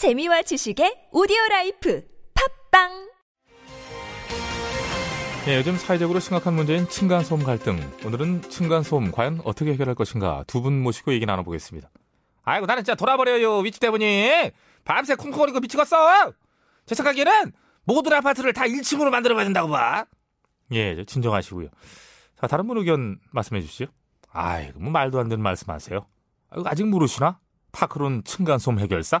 재미와 지식의 오디오 라이프 팟빵 예, 요즘 사회적으로 심각한 문제인 층간소음 갈등. 오늘은 층간소음 과연 어떻게 해결할 것인가 두 분 모시고 얘기 나눠보겠습니다. 아이고 나는 진짜 돌아버려요 윗집 때문에 밤새 쿵쿵거리고 미치겠어. 제 생각에는 모든 아파트를 다 1층으로 만들어봐야 된다고 봐. 예, 저 진정하시고요. 자 다른 분 의견 말씀해 주시죠. 아이고 뭐 말도 안 되는 말씀하세요. 아직 모르시나? 파크론 층간소음 해결사?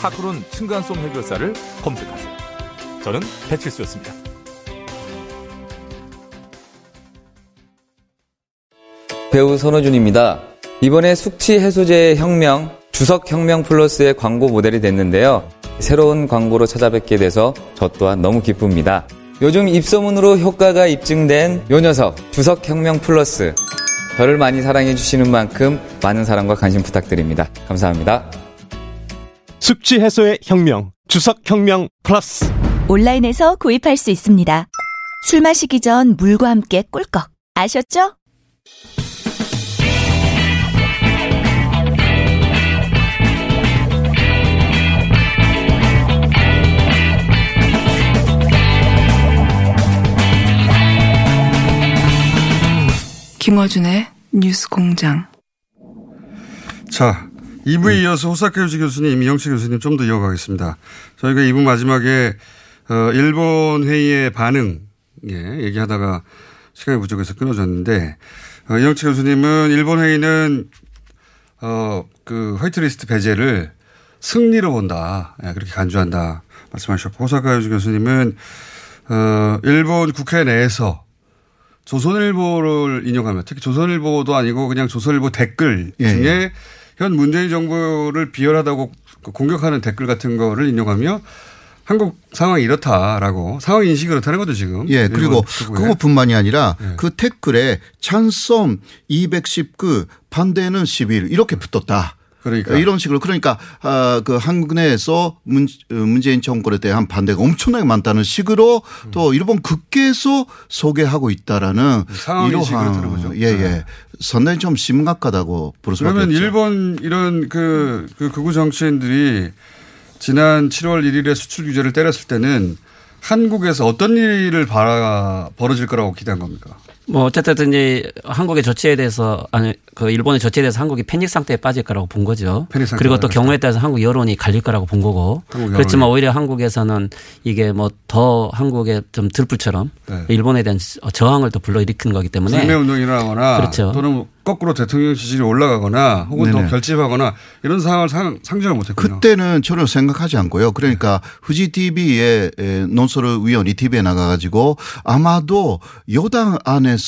파크론 층간소음 해결사를 검색하세요. 저는 배칠수였습니다. 배우 손호준입니다. 이번에 숙취 해소제의 혁명, 주석 혁명 플러스의 광고 모델이 됐는데요. 새로운 광고로 찾아뵙게 돼서 저 또한 너무 기쁩니다. 요즘 입소문으로 효과가 입증된 요 녀석, 주석 혁명 플러스. 저를 많이 사랑해 주시는 만큼 많은 사랑과 관심 부탁드립니다. 감사합니다. 숙취 해소의 혁명, 주석 혁명 플러스. 온라인에서 구입할 수 있습니다. 술 마시기 전 물과 함께 꿀꺽 아셨죠? 김어준의 뉴스 공장. 자, 2부에 이어서 호사카 유지 교수님, 이영채 교수님 좀 더 이어가겠습니다. 저희가 2부 마지막에 어, 일본 회의의 반응 예, 얘기하다가 시간이 부족해서 끊어졌는데 어, 이영채 교수님은 일본 회의는 어, 그 화이트리스트 배제를 승리로 본다. 예, 그렇게 간주한다. 말씀하셨고 호사카 유지 교수님은 어, 일본 국회 내에서 조선일보를 인용하면 특히 조선일보도 아니고 그냥 조선일보 댓글 예, 중에 예. 현 문재인 정부를 비열하다고 공격하는 댓글 같은 거를 인용하며 한국 상황이 이렇다라고 상황 인식이 그렇다는 거죠 지금. 예, 그리고. 그것뿐만이 아니라 예. 그 댓글에 찬성 219 반대는 11 이렇게 붙었다. 그러니까. 이런 식으로 그러니까 아, 그 한국 내에서 문, 어, 문재인 정권에 대한 반대가 엄청나게 많다는 식으로 또 일본 국회에서 소개하고 있다라는 그렇다는 거죠. 예, 예. 네. 상당히 좀 심각하다고 볼 수밖에 그러면 없죠. 일본 이런 그, 그 극우 정치인들이 지난 7월 1일에 수출 규제를 때렸을 때는 한국에서 어떤 일을 벌어질 거라고 기대한 겁니까? 뭐 어쨌든 이제 한국의 조치에 대해서 아니 그 일본의 조치에 대해서 한국이 패닉 상태에 빠질 거라고 본 거죠. 그리고 또. 경우에 따라서 한국 여론이 갈릴 거라고 본 거고. 그렇지만. 오히려 한국에서는 이게 뭐 더 한국의 좀 들불처럼 네. 일본에 대한 저항을 또 불러일으킨 거기 때문에 불매 운동이 일어나거나 그렇죠. 또는 거꾸로 대통령 지지율이 올라가거나 혹은 네네. 더 결집하거나 이런 상황을 상, 상정을 못했군요. 그때는 전혀 생각하지 않고요. 그러니까 후지 TV에 논소를 위원이 TV에 나가가지고 아마도 여당 안에서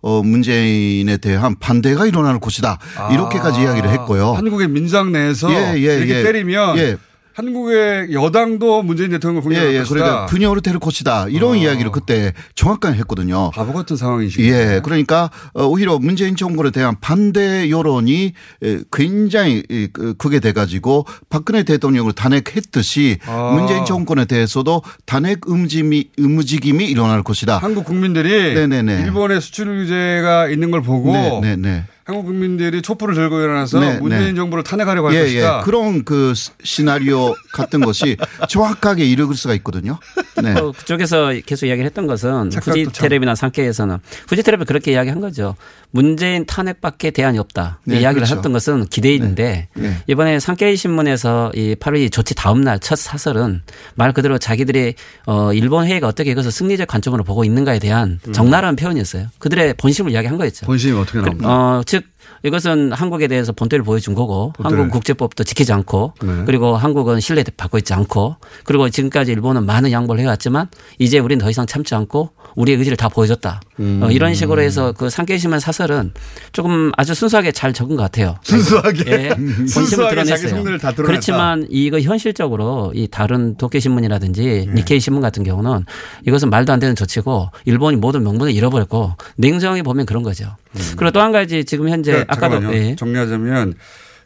어 문재인에 대한 반대가 일어날 것이다 이렇게까지 이야기를 했고요. 아, 한국의 민당 내에서 예, 예, 이렇게 예. 때리면 예. 한국의 여당도 문재인 대통령을 공격할 예, 예. 그러니까 분열이 될 것이다. 이런 어. 이야기를 그때 정확하게 했거든요. 바보 같은 상황이시죠. 예, 그러니까 어, 오히려 문재인 정권에 대한 반대 여론이 에, 굉장히 이, 그- 크게 돼가지고 박근혜 대통령을 탄핵했듯이 아. 문재인 정권에 대해서도 탄핵 움직임이, 움직임이 일어날 것이다. 한국 국민들이 네네네. 일본의 수출 규제가 있는 걸 보고 네, 네, 네. 한국 국민들이 촛불을 들고 일어나서 네, 문재인 네. 정부를 탄핵하려고 할 예, 것이다. 예. 그런 그 시- 시나리오 같은 것이 정확하게 이루어질 수가 있거든요. 네. 또 그쪽에서 계속 이야기를 했던 것은 후지 참. 테레비나 상케에서는 후지 테레비 그렇게 이야기한 거죠. 문재인 탄핵밖에 대안이 없다. 네, 이야기를 그렇죠. 했던 것은 기대인데 네. 이번에 상케이 신문에서 이 8월 조치 다음 날 첫 사설은 말 그대로 자기들이 어 일본 회의가 어떻게 이것을 승리적 관점으로 보고 있는가에 대한 적나라한 표현이었어요. 그들의 본심을 이야기한 거였죠. 본심이 어떻게 나옵니까? 어, took 이것은 한국에 대해서 본때를 보여준 거고 본때를. 한국 국제법도 지키지 않고 네. 그리고 한국은 신뢰 받고 있지 않고 그리고 지금까지 일본은 많은 양보를 해왔지만 이제 우리는 더 이상 참지 않고 우리의 의지를 다 보여줬다. 음. 어, 이런 식으로 해서 그 상계심한 사설은 조금 아주 순수하게 잘 적은 것 같아요. 순수하게. 예, 본심을 순수하게 자기 드러냈어요. 그렇지만 이거 현실적으로 이 다른 도쿄 신문이라든지 네. 니케이 신문 같은 경우는 이것은 말도 안 되는 조치고 일본이 모든 명분을 잃어버렸고 냉정하게 보면 그런 거죠. 그리고 또 한 가지 지금 현재 음. 그러니까 아까도. 예. 정리하자면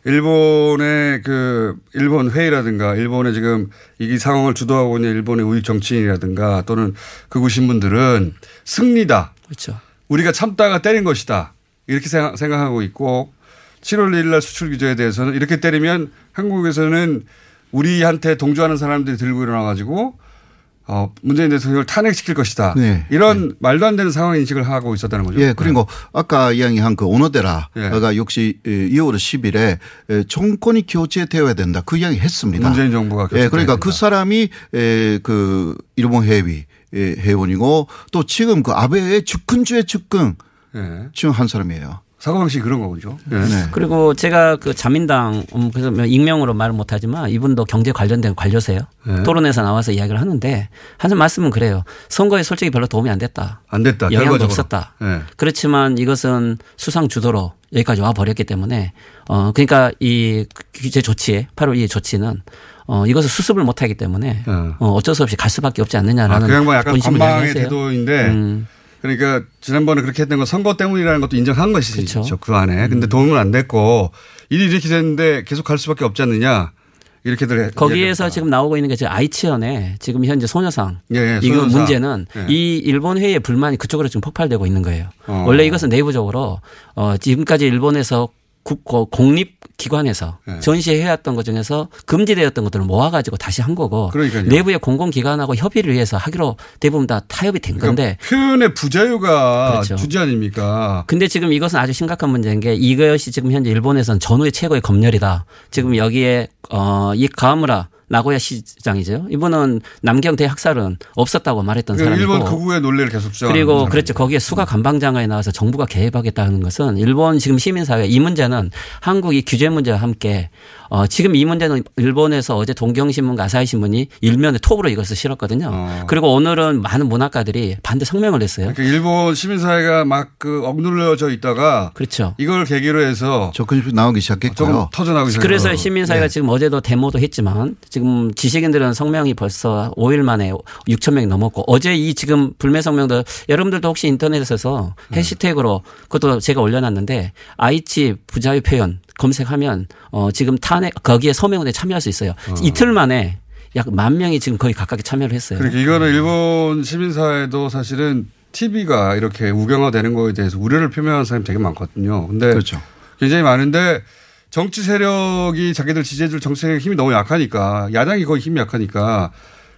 일본의 그 일본 회의라든가 일본의 지금 이 상황을 주도하고 있는 일본의 우익 정치인이라든가 또는 극우 신문들은 승리다. 그렇죠. 우리가 참다가 때린 것이다. 이렇게 생각- 생각하고 있고 7월 1일 날 수출 규제에 대해서는 이렇게 때리면 한국에서는 우리한테 동조하는 사람들이 들고 일어나 가지고 어, 문재인 대통령을 탄핵시킬 것이다. 네. 이런 말도 안 되는 상황 인식을 하고 있었다는 거죠. 예, 그리고 아까 이야기한 그 오노데라가 예. 역시 2월 10일에 정권이 교체되어야 된다. 그 이야기 했습니다. 문재인 정부가 예, 그러니까 그. 사람이 에, 그 일본 해위 예, 회원이고 또 지금 그 아베의 측근 중에 측근 예. 중한 사람이에요. 사고 방식이 그런 거죠. 예. 네. 그리고 제가 그 자민당 음, 그래서 뭐 익명으로 말을 못하지만 이분도 경제 관련된 관료세요. 네. 토론에서 나와서 이야기를 하는데 한 말씀은 그래요. 선거에 솔직히 별로 도움이 안 됐다. 안 됐다. 영향도. 없었다. 예. 그렇지만 이것은 수상 주도로 여기까지 와 버렸기 때문에 어 그러니까 이 규제 조치에 8월 2일 조치는 어 이것을 수습을 못 하기 때문에 어. 어 어쩔 수 없이 갈 수밖에 없지 아, 않느냐라는 그 양반 약간 본심을 관망의. 태도인데 음. 그러니까 지난번에 그렇게 했던 건 선거 때문이라는 것도 인정한 것이죠. 그렇죠. 그 안에. 근데 도움은 안 됐고 일이 이렇게 됐는데 계속 갈 수밖에 없지 않느냐. 이렇게들 해- 거기에서. 지금 나오고 있는 게 지금 아이치현의 지금 현재 소녀상 예, 예, 이거 소녀상. 문제는 예. 이 일본 회의의 불만이 그쪽으로 지금 폭발되고 있는 거예요. 어. 원래 이것은 내부적으로 어 지금까지 일본에서 국 공립 기관에서 예. 전시해왔던 것 중에서 금지되었던 것들을 모아가지고 다시 한 거고 그러니까요. 내부의 공공기관하고 협의를 위해서 하기로 대부분 다 타협이 된 건데 그러니까 표현의 부자유가 그렇죠. 주제 아닙니까? 근데 지금 이것은 아주 심각한 문제인 게 이것이 지금 현재 일본에서는 전후의 최고의 검열이다. 지금 여기에 어이 가무라 나고야 시장이죠. 이분은 남경대 학살은 없었다고 말했던 그러니까 사람이고 일본 극우의 논리를 계속 주장하는 그리고. 그렇죠. 거기에 수가 관방장관에 나와서 정부가 개입하겠다는 것은 일본 지금 시민사회 이 문제는 한국이 규제 문제와 함께 어 지금 이 문제는 일본에서 어제 동경신문과 아사히신문이 일면에 톱으로 이것을 실었거든요. 어. 그리고 오늘은 많은 문학가들이 반대 성명을 냈어요. 그러니까 일본 시민사회가 막 그 억눌려져 있다가 그렇죠. 이걸 계기로 해서 접근이 나오기 시작했고요. 터져나오기 시작해요. 그래서 시민사회가 네. 지금 어제도 데모도 했지만 지금 지식인들은 성명이 벌써 5일 만에 6천 명이 넘었고 어제 이 지금 불매 성명도 여러분들도 혹시 인터넷에서 네. 해시태그로 그것도 제가 올려놨는데 아이치 부자유 표현 검색하면 어 지금 탄핵 거기에 서명에 참여할 수 있어요. 이틀 만에 약 만 명이 지금 거의 가깝게 참여를 했어요. 그러니까 이거는 일본 시민사회도 사실은 TV가 이렇게 우경화되는 거에 대해서 우려를 표명하는 사람이 되게 많거든요. 근데 그렇죠. 굉장히 많은데 정치 세력이 자기들 지지해줄 정치 세력의 힘이 너무 약하니까 야당이 거의 힘이 약하니까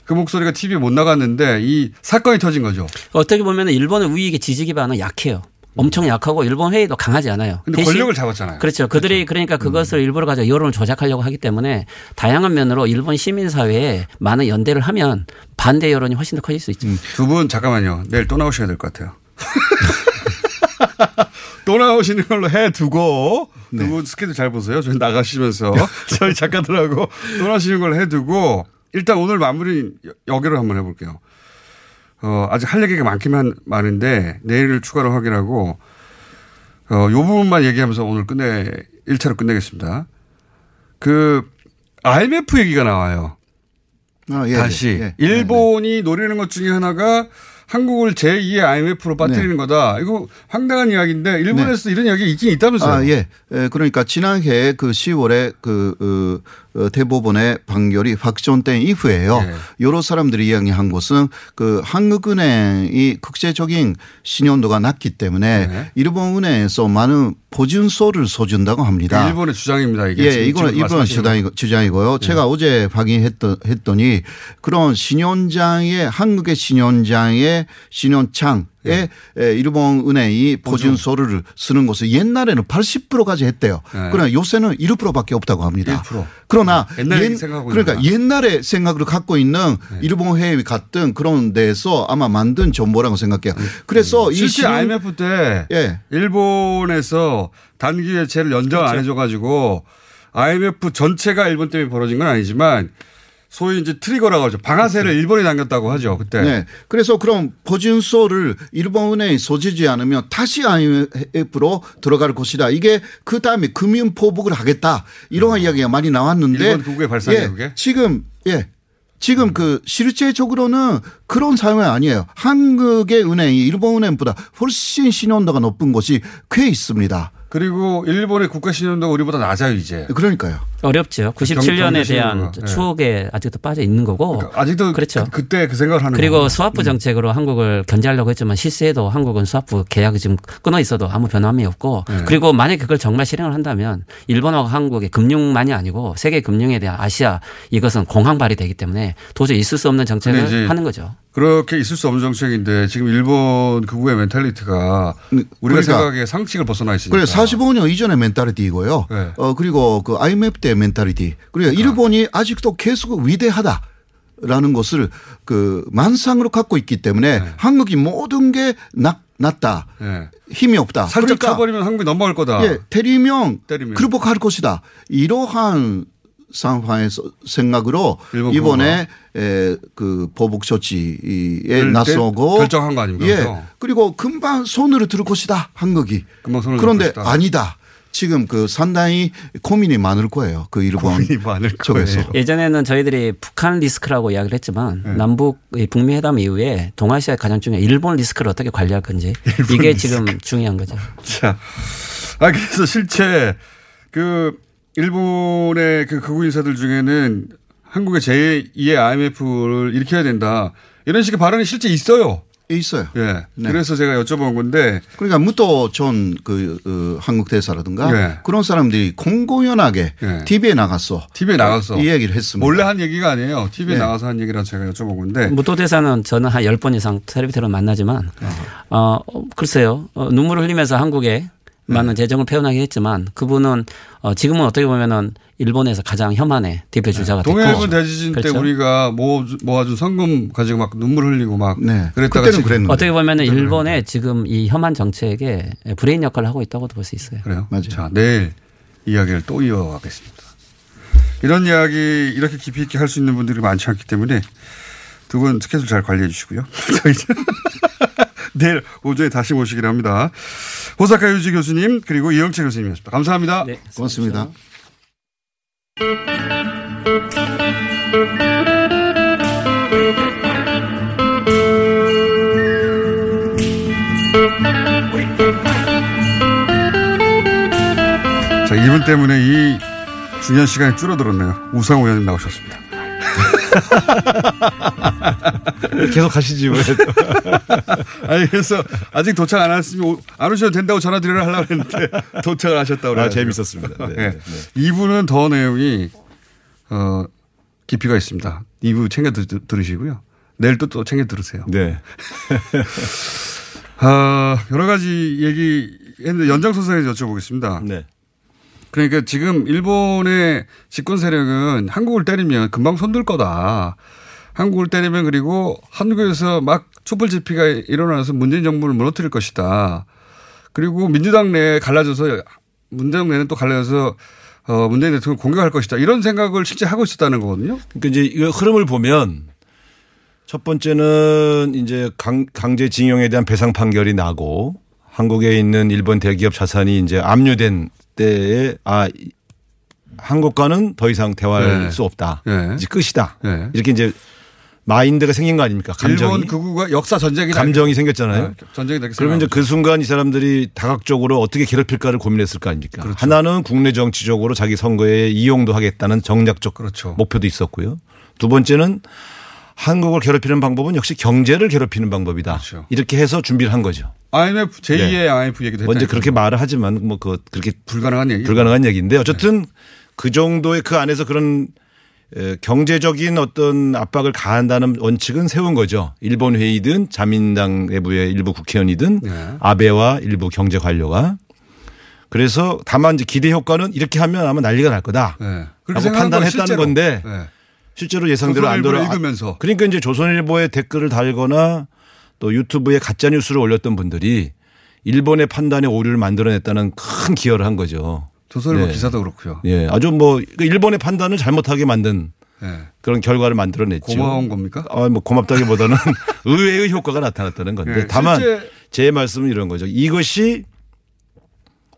그 목소리가 TV에 못 나갔는데 이 사건이 터진 거죠. 어떻게 보면 일본의 우익의 지지 기반은 약해요. 엄청 약하고 일본 회의도 강하지 않아요. 근데 권력을 잡았잖아요. 그렇죠. 그들이 그러니까 그것을 일부러 가지고 여론을 조작하려고 하기 때문에 다양한 면으로 일본 시민 사회에 많은 연대를 하면 반대 여론이 훨씬 더 커질 수 있죠. 두분 잠깐만요. 내일 또 나오셔야 될 것 같아요. 또 나오시는 걸로 해두고 두분 스케줄 잘 보세요. 저희 나가시면서 저희 작가들하고 또 나오시는 걸로 해두고 일단 오늘 마무리 여기로 한번 해볼게요. 어, 아직 할 얘기가 많긴 한, 많은데 내일 추가로 확인하고 어, 요 부분만 얘기하면서 오늘 끝내 1차로 끝내겠습니다. 그 IMF 얘기가 나와요. 아, 예, 다시 예, 예. 일본이 노리는 것 중에 하나가 한국을 제2의 IMF로 빠뜨리는 네. 거다. 이거 황당한 이야기인데 일본에서 이런 이야기 있긴 있다면서요. 아, 예. 에, 그러니까 지난해 그 10월에 그 어, 어, 대법원의 판결이 확정된 이후에요. 예. 여러 사람들이 이야기한 것은 그 한국은행이 국제적인 신용도가 낮기 때문에 네. 일본은행에서 많은 보증서를 써준다고 합니다. 일본의 주장입니다. 이게 예, 이거는 일본 주장이고, 주장이고요. 제가 어제 확인했더니 그런 신용장의 한국의 신용장의 일본의 신용창에 에, 일본 은행이 보증서류를 쓰는 것을 옛날에는 80%까지 했대요. 네. 그러나 요새는 1%밖에 없다고 합니다. 1%. 그러나 옛날 옛- 생각하고 그러니까 있는. 옛날에 생각을 갖고 있는 일본 회의 같은 그런 데서 아마 만든 정보라고 생각해요. 그래서 이 실제 IMF 때 예. 일본에서 단기 예체를 연장 안 해줘가지고 IMF 전체가 일본 때문에 벌어진 건 아니지만 소위 이제 트리거라고 하죠. 방아쇠를 일본이 당겼다고 하죠. 그때. 네. 그래서 그럼 보증서를 일본 은행이 써주지 않으면 다시 IMF로 들어갈 것이다. 이게 그 다음에 금융 포복을 하겠다. 이러한 이야기가 많이 나왔는데. 음. 일본 국외 발상이에요, 예, 그게? 지금 예. 지금 그 실제적으로는 그런 상황이 아니에요. 한국의 은행이 일본 은행보다 훨씬 신용도가 높은 곳이 꽤 있습니다. 그리고 일본의 국가 신용도가 우리보다 낮아요 이제. 그러니까요. 어렵죠. 경- 97년에 경제 대한. 네. 추억에 아직도 빠져 있는 거고. 아직도 그렇죠. 그, 때그 생각을 하는 그리고 거구나. 스와프 정책으로 한국을 견제하려고 했지만 실제로도 한국은 스와프 계약이 지금 끊어 있어도 아무 변함이 없고 네. 그리고 만약 그걸 정말 실행을 한다면 일본하고 한국의 금융만이 아니고 세계 금융에 대한 아시아 이것은 공황 발이 되기 때문에 도저히 있을 수 없는 정책을 하는 거죠. 그렇게 있을 수 없는 정책인데 지금 일본 극우의 mentality가 우리가 그러니까 생각하기에 상식을 벗어나 있으니까. 그래 45년 이전의 mentality 이고요. 네. 어 그리고 그 IMF 때 mentality. 그리고 일본이 아직도 계속 위대하다 라는 것을 그 망상으로 갖고 있기 때문에 네. 한국이 모든 게 낮, 낮다. 예. 힘이 없다. 살짝 그러니까 쳐버리면 한국이 넘어갈 거다. 예, 때리면, 때리면. 극복할 것이다. 이러한 상황에서 생각으로 이번에 에, 그 보복 조치에 를 나서고 결정한 거 아닙니까? 예. 그리고 금방 손으로 들 것이다. 한국이. 금방 손을 그런데. 아니다. 지금 그 상당히 고민이 많을 거예요. 그 일본 고민이 많을 쪽에서. 거예요. 예전에는 저희들이 북한 리스크라고 이야기를 했지만 네. 남북 이 북미 회담 이후에 동아시아 가장 중요한 일본 리스크를 어떻게 관리할 건지 이게 지금 중요한 거죠. 자, 아 그래서 실제 그 일본의 그 극우 인사들 중에는 한국의 제2의 IMF를 일으켜야 된다 이런 식의 발언이 실제 있어요. 있어요. 예. 네. 그래서 제가 여쭤본 건데 그러니까 무토 전그 어, 한국 대사라든가 예. 그런 사람들이 공공연하게 예. TV에 나가서 TV에 나가서 이 얘기를 했습니다. 몰래 한 얘기가 아니에요. TV에 네. 나가서 한 얘기라 제가 여쭤본 건데 무토 대사는 저는 한 10번 이상 텔레비전을 만나지만 어, 글쎄요. 어, 눈물을 흘리면서 한국에 많은 애정을 표현하긴 했지만 그분은 어, 지금은 어떻게 보면은 일본에서 가장 혐한의 대표 주자가 됐고 동일본 대지진 때 그렇죠. 우리가 모아, 모아준 성금 가지고 막 눈물 흘리고 막 네. 그랬다가 그때는 지금 그랬는데. 어떻게 보면은 네. 일본의 지금 이 혐한 정책에 브레인 역할을 하고 있다고도 볼 수 있어요. 그래요. 맞아요. 자, 내일 이야기를 또 이어가겠습니다. 이런 이야기 이렇게 깊이 있게 할 수 있는 분들이 많지 않기 때문에 두 분 스케줄 잘 관리해 주시고요. 내일 오전에 다시 모시기로 합니다. 호사카 유지 교수님 그리고 이영채 교수님이었습니다. 감사합니다. 네, 고맙습니다. 자, 이분 때문에 이 중요한 시간이 줄어들었네요. 우상호 의원님 나오셨습니다. 계속 하시지 왜. 아니, 그래서 아직 도착 안 오- 안 오셔도 된다고 전화 드리려 하려고 했는데 도착을 하셨다고 그래요. 아, 재밌었습니다. 네, 네. 네, 네. 2부는 더 내용이, 어, 깊이가 있습니다. 2부 챙겨 들, 들으시고요. 내일 또, 또 챙겨 들으세요. 네. 아, 여러 가지 얘기 했는데 연장선상에서 여쭤보겠습니다. 네. 그러니까 지금 일본의 집권 세력은 한국을 때리면 금방 손들 거다. 한국을 때리면 그리고 한국에서 막 촛불 집회가 일어나서 문재인 정부를 무너뜨릴 것이다. 그리고 민주당 내에 갈라져서 문재인 내는 또 갈라져서 어, 문재인 대통령 공격할 것이다. 이런 생각을 실제 하고 있었다는 거거든요. 그러니까 이제 이 흐름을 보면 첫 번째는 이제 강, 강제징용에 대한 배상 판결이 나고 한국에 있는 일본 대기업 자산이 이제 압류된 때에 아 이- 한국과는 더 이상 대화할 네. 수 없다. 네. 이제 끝이다. 네. 이렇게 이제 마인드가 생긴 거 아닙니까? 감정이 일본 극우가 역사 전쟁이 감정이 생겼잖아요. 네, 전쟁이 되겠 그러면 이제 그 순간 이 사람들이 다각적으로 어떻게 괴롭힐까를 고민했을 거 아닙니까? 그렇죠. 하나는 국내 정치적으로 자기 선거에 이용도 하겠다는 정략적 그렇죠. 목표도 있었고요. 두 번째는 한국을 괴롭히는 방법은 역시 경제를 괴롭히는 방법이다. 그렇죠. 이렇게 해서 준비를 한 거죠. IMF 제2의 네. IMF 얘기도. 먼저 그렇게 말을 하지만 뭐 그 그렇게 불가능한 얘기. 불가능한 얘기인데 어쨌든 네. 그 정도의 그 안에서 그런 에, 경제적인 어떤 압박을 가한다는 원칙은 세운 거죠. 일본 회의든 자민당 내부의 일부 국회의원이든 네. 아베와 일부 경제 관료가 그래서 다만 이제 기대 효과는 이렇게 하면 아마 난리가 날 거다. 네. 라고 판단했다는 실제로. 건데 네. 실제로 예상대로 안 돌아. 읽으면서. 그러니까 이제 조선일보에 댓글을 달거나 또 유튜브에 가짜 뉴스를 올렸던 분들이 일본의 판단에 오류를 만들어냈다는 큰 기여를 한 거죠. 조선일보 네. 기사도 그렇고요. 예, 아주 뭐 그러니까 일본의 판단을 잘못하게 만든 네. 그런 결과를 만들어냈죠. 고마운 겁니까? 아, 뭐 고맙다기보다는 의외의 효과가 나타났다는 건데 네, 다만 제 말씀은 이런 거죠. 이것이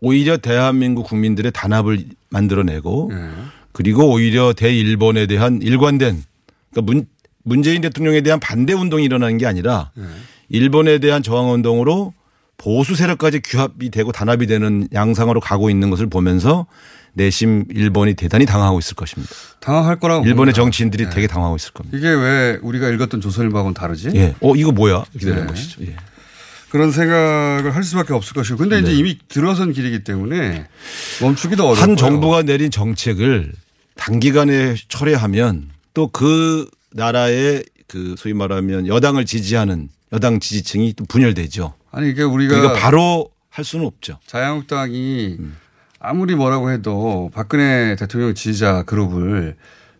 오히려 대한민국 국민들의 단합을 만들어내고 네. 그리고 오히려 대일본에 대한 일관된 그러니까 문, 문재인 대통령에 대한 반대 운동이 일어나는 게 아니라 네. 일본에 대한 저항 운동으로 보수 세력까지 규합이 되고 단합이 되는 양상으로 가고 있는 것을 보면서 내심 일본이 대단히 당하고 있을 것입니다. 당황할 거라고. 일본의 봅니다. 정치인들이 네. 되게 당하고 있을 겁니다. 이게 왜 우리가 읽었던 조선일보하고는 다르지? 예. 어, 이거 뭐야? 되는 네. 것이죠. 예. 그런 생각을 할 수밖에 없을 것이고. 근데 이제 네. 이미 들어선 길이기 때문에 멈추기도 어렵고. 한 정부가 내린 정책을 단기간에 철회하면 또 그 나라의 그 소위 말하면 여당을 지지하는 여당 지지층이 또 분열되죠. 아니 이게 우리가 그러니까 바로 할 수는 없죠. 자유한국당이 아무리 뭐라고 해도 박근혜 대통령 지지자 그룹을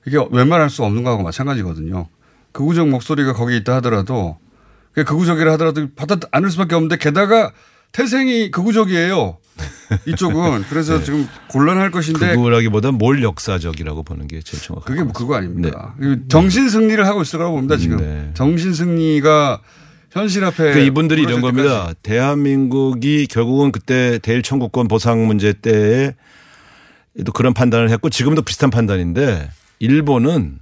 이게 웬만할 수 없는 거하고 마찬가지거든요. 극우적 목소리가 거기 있다 하더라도 극우적이라 하더라도 받아 안을 수밖에 없는데 게다가 태생이 극우적이에요. 이쪽은 그래서 네. 지금 곤란할 것인데 그거라기보다 뭘 역사적이라고 보는 게 제일 정확합니다. 그게 뭐 그거 아닙니다. 정신 승리를 하고 있을 거라고 봅니다 지금. 네. 정신 승리가 현실 앞에 그러니까 이분들이 이런 겁니다. 때까지. 대한민국이 결국은 그때 대일 청구권 보상 문제 때에 또 그런 판단을 했고 지금도 비슷한 판단인데 일본은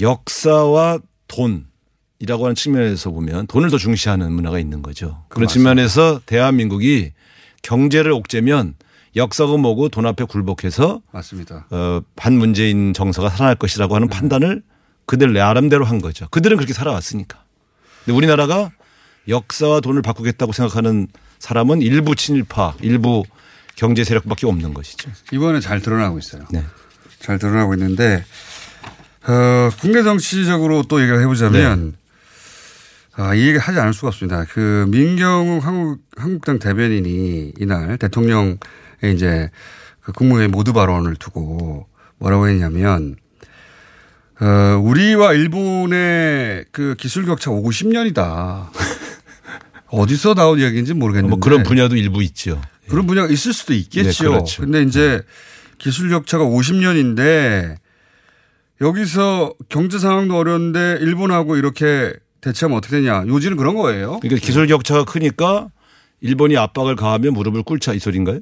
역사와 돈 이라고 하는 측면에서 보면 돈을 더 중시하는 문화가 있는 거죠. 그런 맞습니다. 측면에서 대한민국이 경제를 옥죄면 역사고 뭐고 돈 앞에 굴복해서 맞습니다. 어, 반문재인 정서가 살아날 것이라고 하는 판단을 그들 나름대로 한 거죠. 그들은 그렇게 살아왔으니까. 근데 우리나라가 역사와 돈을 바꾸겠다고 생각하는 사람은 일부 친일파, 일부 경제 세력밖에 없는 것이죠. 이번에 잘 드러나고 있어요. 네. 잘 드러나고 있는데 어, 국내 정치적으로 또 얘기를 해보자면 아, 이 얘기 하지 않을 수가 없습니다. 그 민경욱 한국, 한국당 대변인이 이날 대통령의 이제 그 국무회의 모두 발언을 두고 뭐라고 했냐면 어, 우리와 일본의 그 기술 격차 50년이다. 어디서 나온 이야기인지 모르겠는데 뭐 그런 분야도 일부 있죠. 그런 분야가 있을 수도 있겠죠. 네, 그렇죠. 근데 이제 기술 격차가 50년인데 여기서 경제 상황도 어려운데 일본하고 이렇게 대체하면 어떻게 되냐. 요지는 그런 거예요. 그러니까 기술 격차가 크니까 일본이 압박을 가하면 무릎을 꿇자 이 소리인가요?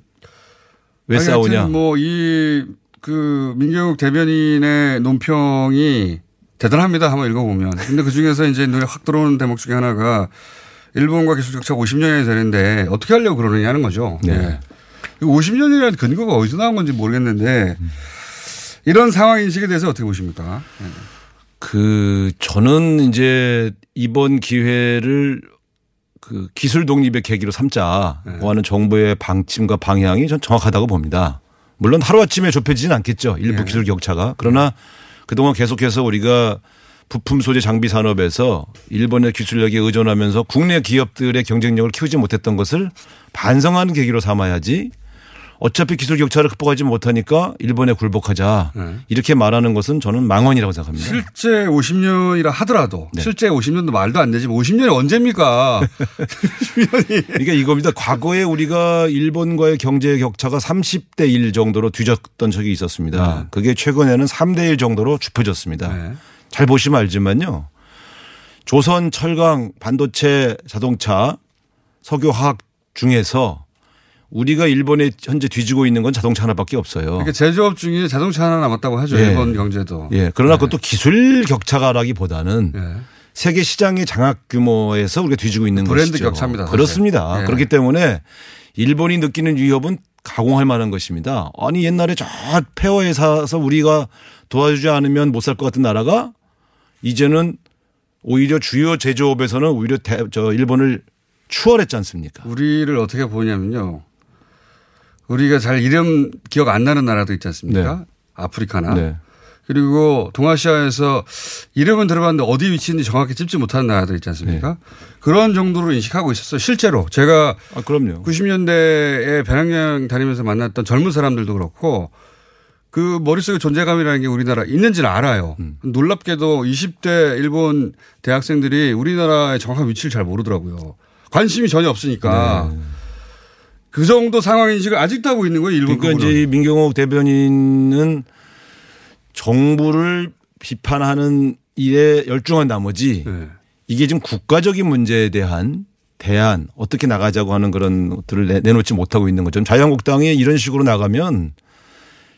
왜 아니, 싸우냐? 뭐 뭐이 그 민경욱 대변인의 논평이 대단합니다. 한번 읽어보면. 근데 그 중에서 이제 눈에 확 들어오는 대목 중에 하나가 일본과 기술 격차 50년이 되는데 어떻게 하려고 그러느냐 하는 거죠. 네. 네. 50년이라는 근거가 어디서 나온 건지 모르겠는데 이런 상황 인식에 대해서 어떻게 보십니까? 네. 그 저는 이제 이번 기회를 그 기술 독립의 계기로 삼자고 하는 정부의 방침과 방향이 전 정확하다고 봅니다. 물론 하루아침에 좁혀지진 않겠죠. 일부 네. 기술 격차가. 그러나 그동안 계속해서 우리가 부품 소재 장비 산업에서 일본의 기술력에 의존하면서 국내 기업들의 경쟁력을 키우지 못했던 것을 반성하는 계기로 삼아야지 어차피 기술 격차를 극복하지 못하니까 일본에 굴복하자 네. 이렇게 말하는 것은 저는 망언이라고 생각합니다. 실제 50년이라 하더라도 네. 실제 50년도 말도 안 되지 50년이 언제입니까? 50년이. 그러니까 이겁니다. 과거에 우리가 일본과의 경제 격차가 30대 1 정도로 뒤졌던 적이 있었습니다. 네. 그게 최근에는 3대 1 정도로 좁혀졌습니다. 네. 잘 보시면 알지만요. 조선 철강 반도체 자동차 석유화학 중에서 우리가 일본에 현재 뒤지고 있는 건 자동차 하나밖에 없어요. 그러니까 제조업 중에 자동차 하나 남았다고 하죠. 예. 일본 경제도. 예. 그러나 그것도 기술 격차라기보다는 예. 세계 시장의 장악 규모에서 우리가 뒤지고 있는 브랜드 것이죠. 격차입니다, 사실. 그렇습니다. 예. 그렇기 때문에 일본이 느끼는 위협은 가공할 만한 것입니다. 아니 옛날에 저 폐허에 사서 우리가 도와주지 않으면 못 살 것 같은 나라가 이제는 오히려 주요 제조업에서는 오히려 대, 저 일본을 추월했지 않습니까? 우리를 어떻게 보냐면요. 우리가 잘 이름 기억 안 나는 나라도 있지 않습니까? 아프리카나. 네. 그리고 동아시아에서 이름은 들어봤는데 어디 위치인지 정확히 찝지 못하는 나라들 있지 않습니까? 그런 정도로 인식하고 있었어요. 실제로 제가 아, 그럼요. 90년대에 배낭여행 다니면서 만났던 젊은 사람들도 그렇고 그 머릿속에 존재감이라는 게 우리나라 있는지는 알아요. 놀랍게도 20대 일본 대학생들이 우리나라의 정확한 위치를 잘 모르더라고요. 관심이 전혀 없으니까. 그 정도 상황 인식을 아직도 하고 있는 거예요. 일본 그러니까. 이제 이 민경욱 대변인은 정부를 비판하는 일에 열중한 나머지 네. 이게 지금 국가적인 문제에 대한 대안 어떻게 나가자고 하는 그런 것들을 내- 내놓지 못하고 있는 거죠. 자유한국당이 이런 식으로 나가면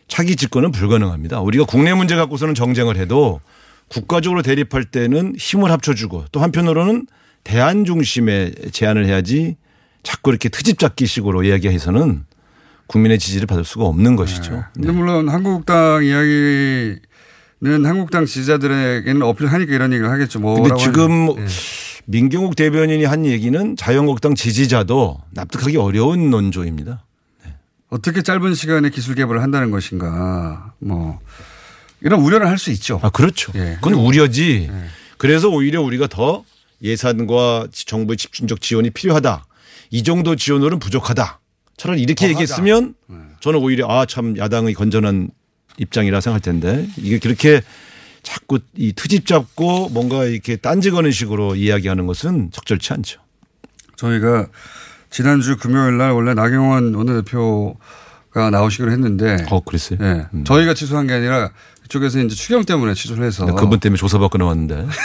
차기 집권은 불가능합니다. 우리가 국내 문제 갖고서는 정쟁을 해도 국가적으로 대립할 때는 힘을 합쳐주고 또 한편으로는 대안 중심의 제안을 해야지 자꾸 이렇게 트집 잡기식으로 이야기해서는 국민의 지지를 받을 수가 없는 것이죠. 네. 근데 물론 한국당 이야기는 한국당 지지자들에게는 어필하니까 이런 얘기를 하겠죠. 뭐 근데 지금 민경욱 대변인이 한 얘기는 자유한국당 지지자도 납득하기 어려운 논조입니다. 어떻게 짧은 시간에 기술 개발을 한다는 것인가. 뭐 이런 우려를 할 수 있죠. 아, 그렇죠. 예. 그건 우려지. 그래서 오히려 우리가 더 예산과 정부의 집중적 지원이 필요하다. 이 정도 지원으로는 부족하다. 차라리 이렇게 더 얘기했으면 네. 저는 오히려 아 참 야당의 건전한 입장이라 생각할 텐데 이게 그렇게 자꾸 이 트집 잡고 뭔가 이렇게 딴지 거는 식으로 이야기하는 것은 적절치 않죠. 저희가 지난주 금요일 날 원래 나경원 원내대표가 나오시기로 했는데 어, 그랬어요. 예. 저희가 취소한 게 아니라 그쪽에서 이제 추경 때문에 취소를 해서 그분 때문에 조사받고 나왔는데.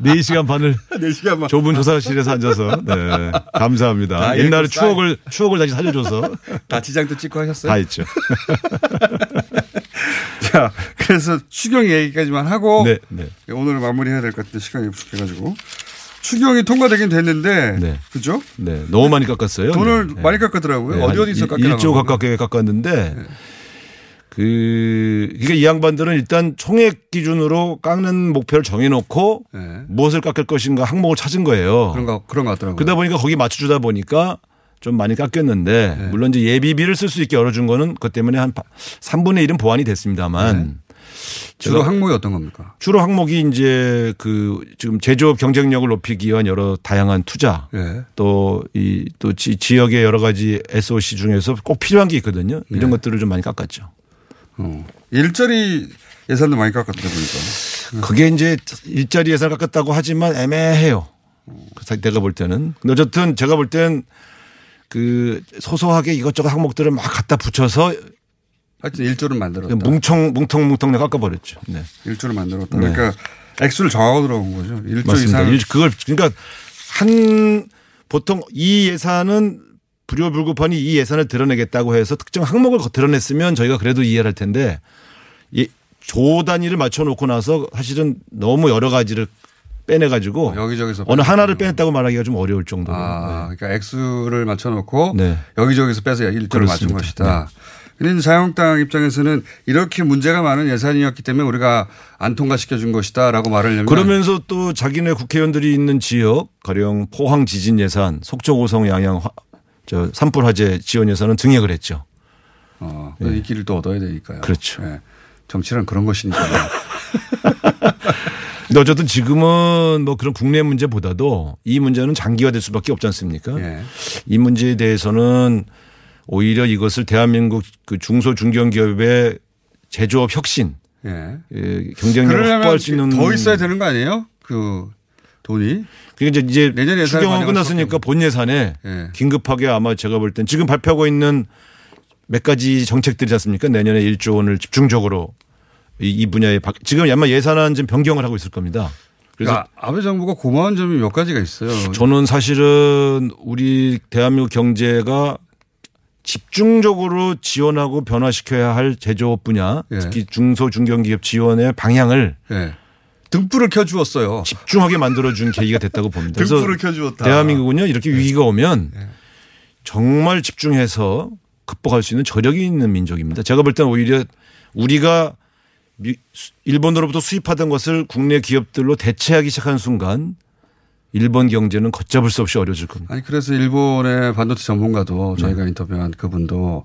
4시간 반을 4시간 반 좁은 조사실에서 앉아서. 네. 감사합니다. 읽고 추억을, 추억을 다시 살려줘서 다 지장도 찍고 하셨어요? 다 했죠. 자, 그래서 추경 얘기까지만 하고 네, 네. 오늘 마무리해야 될 것 같은데 시간이 부족해가지고 추경이 통과되긴 됐는데 네. 그죠? 네. 너무 많이 깎았어요. 돈을 네. 많이 깎았더라고요. 네, 어디 한 어디서 일조 거예요? 가깝게 깎았는데 그, 그러니까 이 양반들은 일단 총액 기준으로 깎는 목표를 정해놓고 네. 무엇을 깎을 것인가 항목을 찾은 거예요. 그런 거 그런 거 같더라고요. 그러다 보니까 거기 맞춰주다 보니까 좀 많이 깎였는데 네. 물론 이제 예비비를 쓸 수 있게 열어준 거는 그것 때문에 한 3분의 1은 보완이 됐습니다만 주로 제가 항목이 어떤 겁니까? 주로 항목이 이제 그 지금 제조업 경쟁력을 높이기 위한 여러 다양한 투자 예. 또이또 지역의 여러 가지 SOC 중에서 꼭 필요한 게 있거든요. 이런 네. 것들을 좀 많이 깎았죠. 어. 일자리 예산도 많이 깎았다 보니까. 그게 이제 일자리 예산 깎았다고 하지만 애매해요. 내가 볼 때는. 근데 어쨌든 제가 볼 땐 그 소소하게 이것저것 항목들을 막 갖다 붙여서 하여튼 일조를 만들었다. 뭉청 뭉텅뭉텅 깎아버렸죠. 네. 일조를 만들었다. 네. 그러니까 액수를 정하고 들어온 거죠. 일조. 이상. 일- 그걸 그러니까 한 보통 이 예산은 불효불급하니 이 예산을 드러내겠다고 해서 특정 항목을 드러냈으면 저희가 그래도 이해를 할 텐데 이조 단위를 맞춰놓고 나서 사실은 너무 여러 가지를 빼내가지고 여기저기서 어느 하나를 빼냈다고 말하기가 좀 어려울 정도로 아, 그러니까 액수를 맞춰놓고 네. 여기저기서 빼서 일조를 맞춘. 것이다. 그런데 자유한국당 입장에서는 이렇게 문제가 많은 예산이었기 때문에 우리가 안 통과시켜 준 것이다라고 말을 하려면 그러면서 또 자기네 국회의원들이 있는 지역 가령 포항 지진 예산, 속초 고성 양양 화, 저 산불 화재 지원 예산은 증액을 했죠. 어, 이 길을 또 얻어야 되니까요. 네. 그렇죠. 예. 정치란 그런 것이니까요. 근데 어쨌든 지금은 뭐 그런 국내 문제보다도 이 문제는 장기화될 수밖에 없지 않습니까? 예. 이 문제에 대해서는 오히려 이것을 대한민국 그 중소 중견 기업의 제조업 혁신, 예. 예, 경쟁력을 확보할 수 있는 더 있어야 되는 거 아니에요? 그 돈이. 그러니까 이제 이제 내년 예산에 추경은 끝났으니까 본 예산에 예. 긴급하게 아마 제가 볼 땐 지금 발표하고 있는 몇 가지 정책들이지 않습니까? 내년에 1조 원을 집중적으로 이, 이 분야에 박- 지금 아마 예산안 지금 변경을 하고 있을 겁니다. 그래서 그러니까 아베 정부가 고마운 점이 몇 가지가 있어요. 저는 사실은 우리 대한민국 경제가 집중적으로 지원하고 변화시켜야 할 제조업 분야, 예. 특히 중소 중견기업 지원의 방향을 예. 등불을 켜주었어요. 집중하게 만들어준 계기가 됐다고 봅니다. 등불을 켜주었다. 대한민국은요 이렇게 위기가 오면 정말 집중해서 극복할 수 있는 저력이 있는 민족입니다. 제가 볼 때는 오히려 우리가 일본으로부터 수입하던 것을 국내 기업들로 대체하기 시작하는 순간 일본 경제는 걷잡을 수 없이 어려워질 겁니다. 아니 그래서 일본의 반도체 전문가도 저희가 인터뷰한 그분도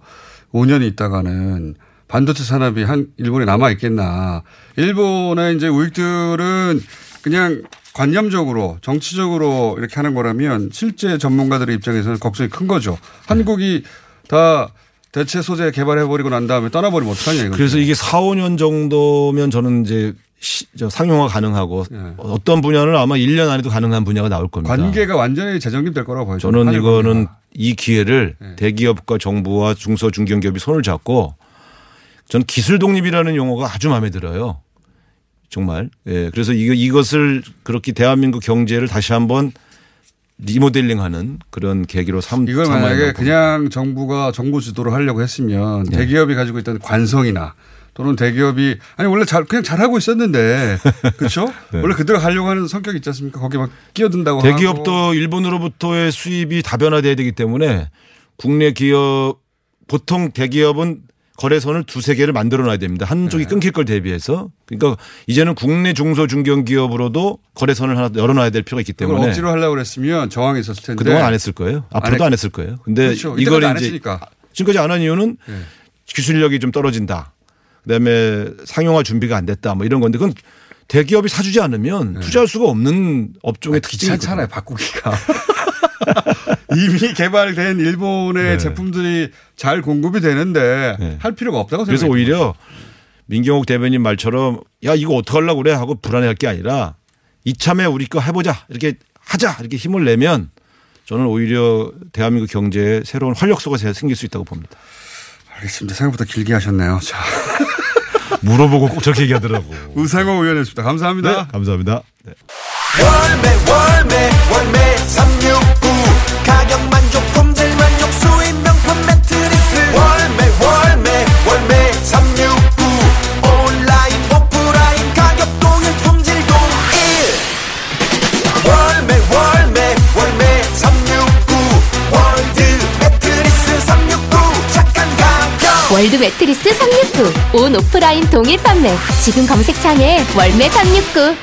5년 있다가는 반도체 산업이 한 일본에 남아 있겠나. 일본의 이제 우익들은 그냥 관념적으로 정치적으로 이렇게 하는 거라면 실제 전문가들의 입장에서는 걱정이 큰 거죠. 한국이 다 대체 소재 개발해버리고 난 다음에 떠나버리면 어떡하냐 이거죠. 그래서 이게 4, 5년 정도면 저는 이제 시- 상용화 가능하고 네. 어떤 분야는 아마 1년 안에도 가능한 분야가 나올 겁니다. 관계가 완전히 재정립될 거라고 봐요. 저는 이거는. 이 기회를 네. 대기업과 정부와 중소 중견기업이 손을 잡고 저는 기술 독립이라는 용어가 아주 마음에 들어요. 정말. 예. 그래서 이거 이것을 그렇게 대한민국 경제를 다시 한번 리모델링하는 그런 계기로 삼 이걸 만약에 그냥 정부가 정부 주도로 하려고 했으면 네. 대기업이 가지고 있던 관성이나 또는 대기업이 아니 원래 잘 그냥 잘하고 있었는데 그렇죠? 네. 원래 그대로 하려고 하는 성격이 있지 않습니까? 거기에 막 끼어든다고 하고 대기업도 일본으로부터의 수입이 다변화돼야 되기 때문에 국내 기업 보통 대기업은 거래선을 두세 개를 만들어 놔야 됩니다. 한쪽이 네. 끊길 걸 대비해서. 그러니까 이제는 국내 중소 중견 기업으로도 거래선을 하나 열어 놔야 될 필요가 있기 때문에 억지로 하려고 그랬으면 저항이 있었을 텐데 그동안 안 했을 거예요. 앞으로도 안 안, 했- 했을 거예요. 근데 그렇죠. 이걸 이제 했으니까. 지금까지 안 한 이유는 네. 기술력이 좀 떨어진다. 그다음에 상용화 준비가 안 됐다. 뭐 이런 건데 그건 대기업이 사주지 않으면 투자할 수가 없는 업종의 특징이 네. 귀찮잖아요 바꾸기가 이미 개발된 일본의 네. 제품들이 잘 공급이 되는데 네. 할 필요가 없다고 그래서 생각해요. 오히려 민경욱 대변인 말처럼 야 이거 어떻게 하려고 그래 하고 불안해할 게 아니라 이참에 우리 거 해보자 이렇게 하자 이렇게 힘을 내면 저는 오히려 대한민국 경제에 새로운 활력소가 생길 수 있다고 봅니다. 알겠습니다. 생각보다 길게 하셨네요. 자 물어보고 꼭 저렇게 얘기하더라고. 우상호 의원이었습니다. 감사합니다. 네, 감사합니다. 네. 월매 월매 월매 월드 매트리스 369. 온 오프라인 동일 판매. 지금 검색창에 월매 369.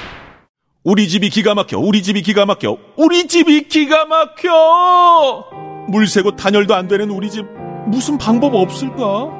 우리 집이 기가 막혀, 우리 집이 기가 막혀, 우리 집이 기가 막혀! 물 새고 단열도 안 되는 우리 집, 무슨 방법 없을까?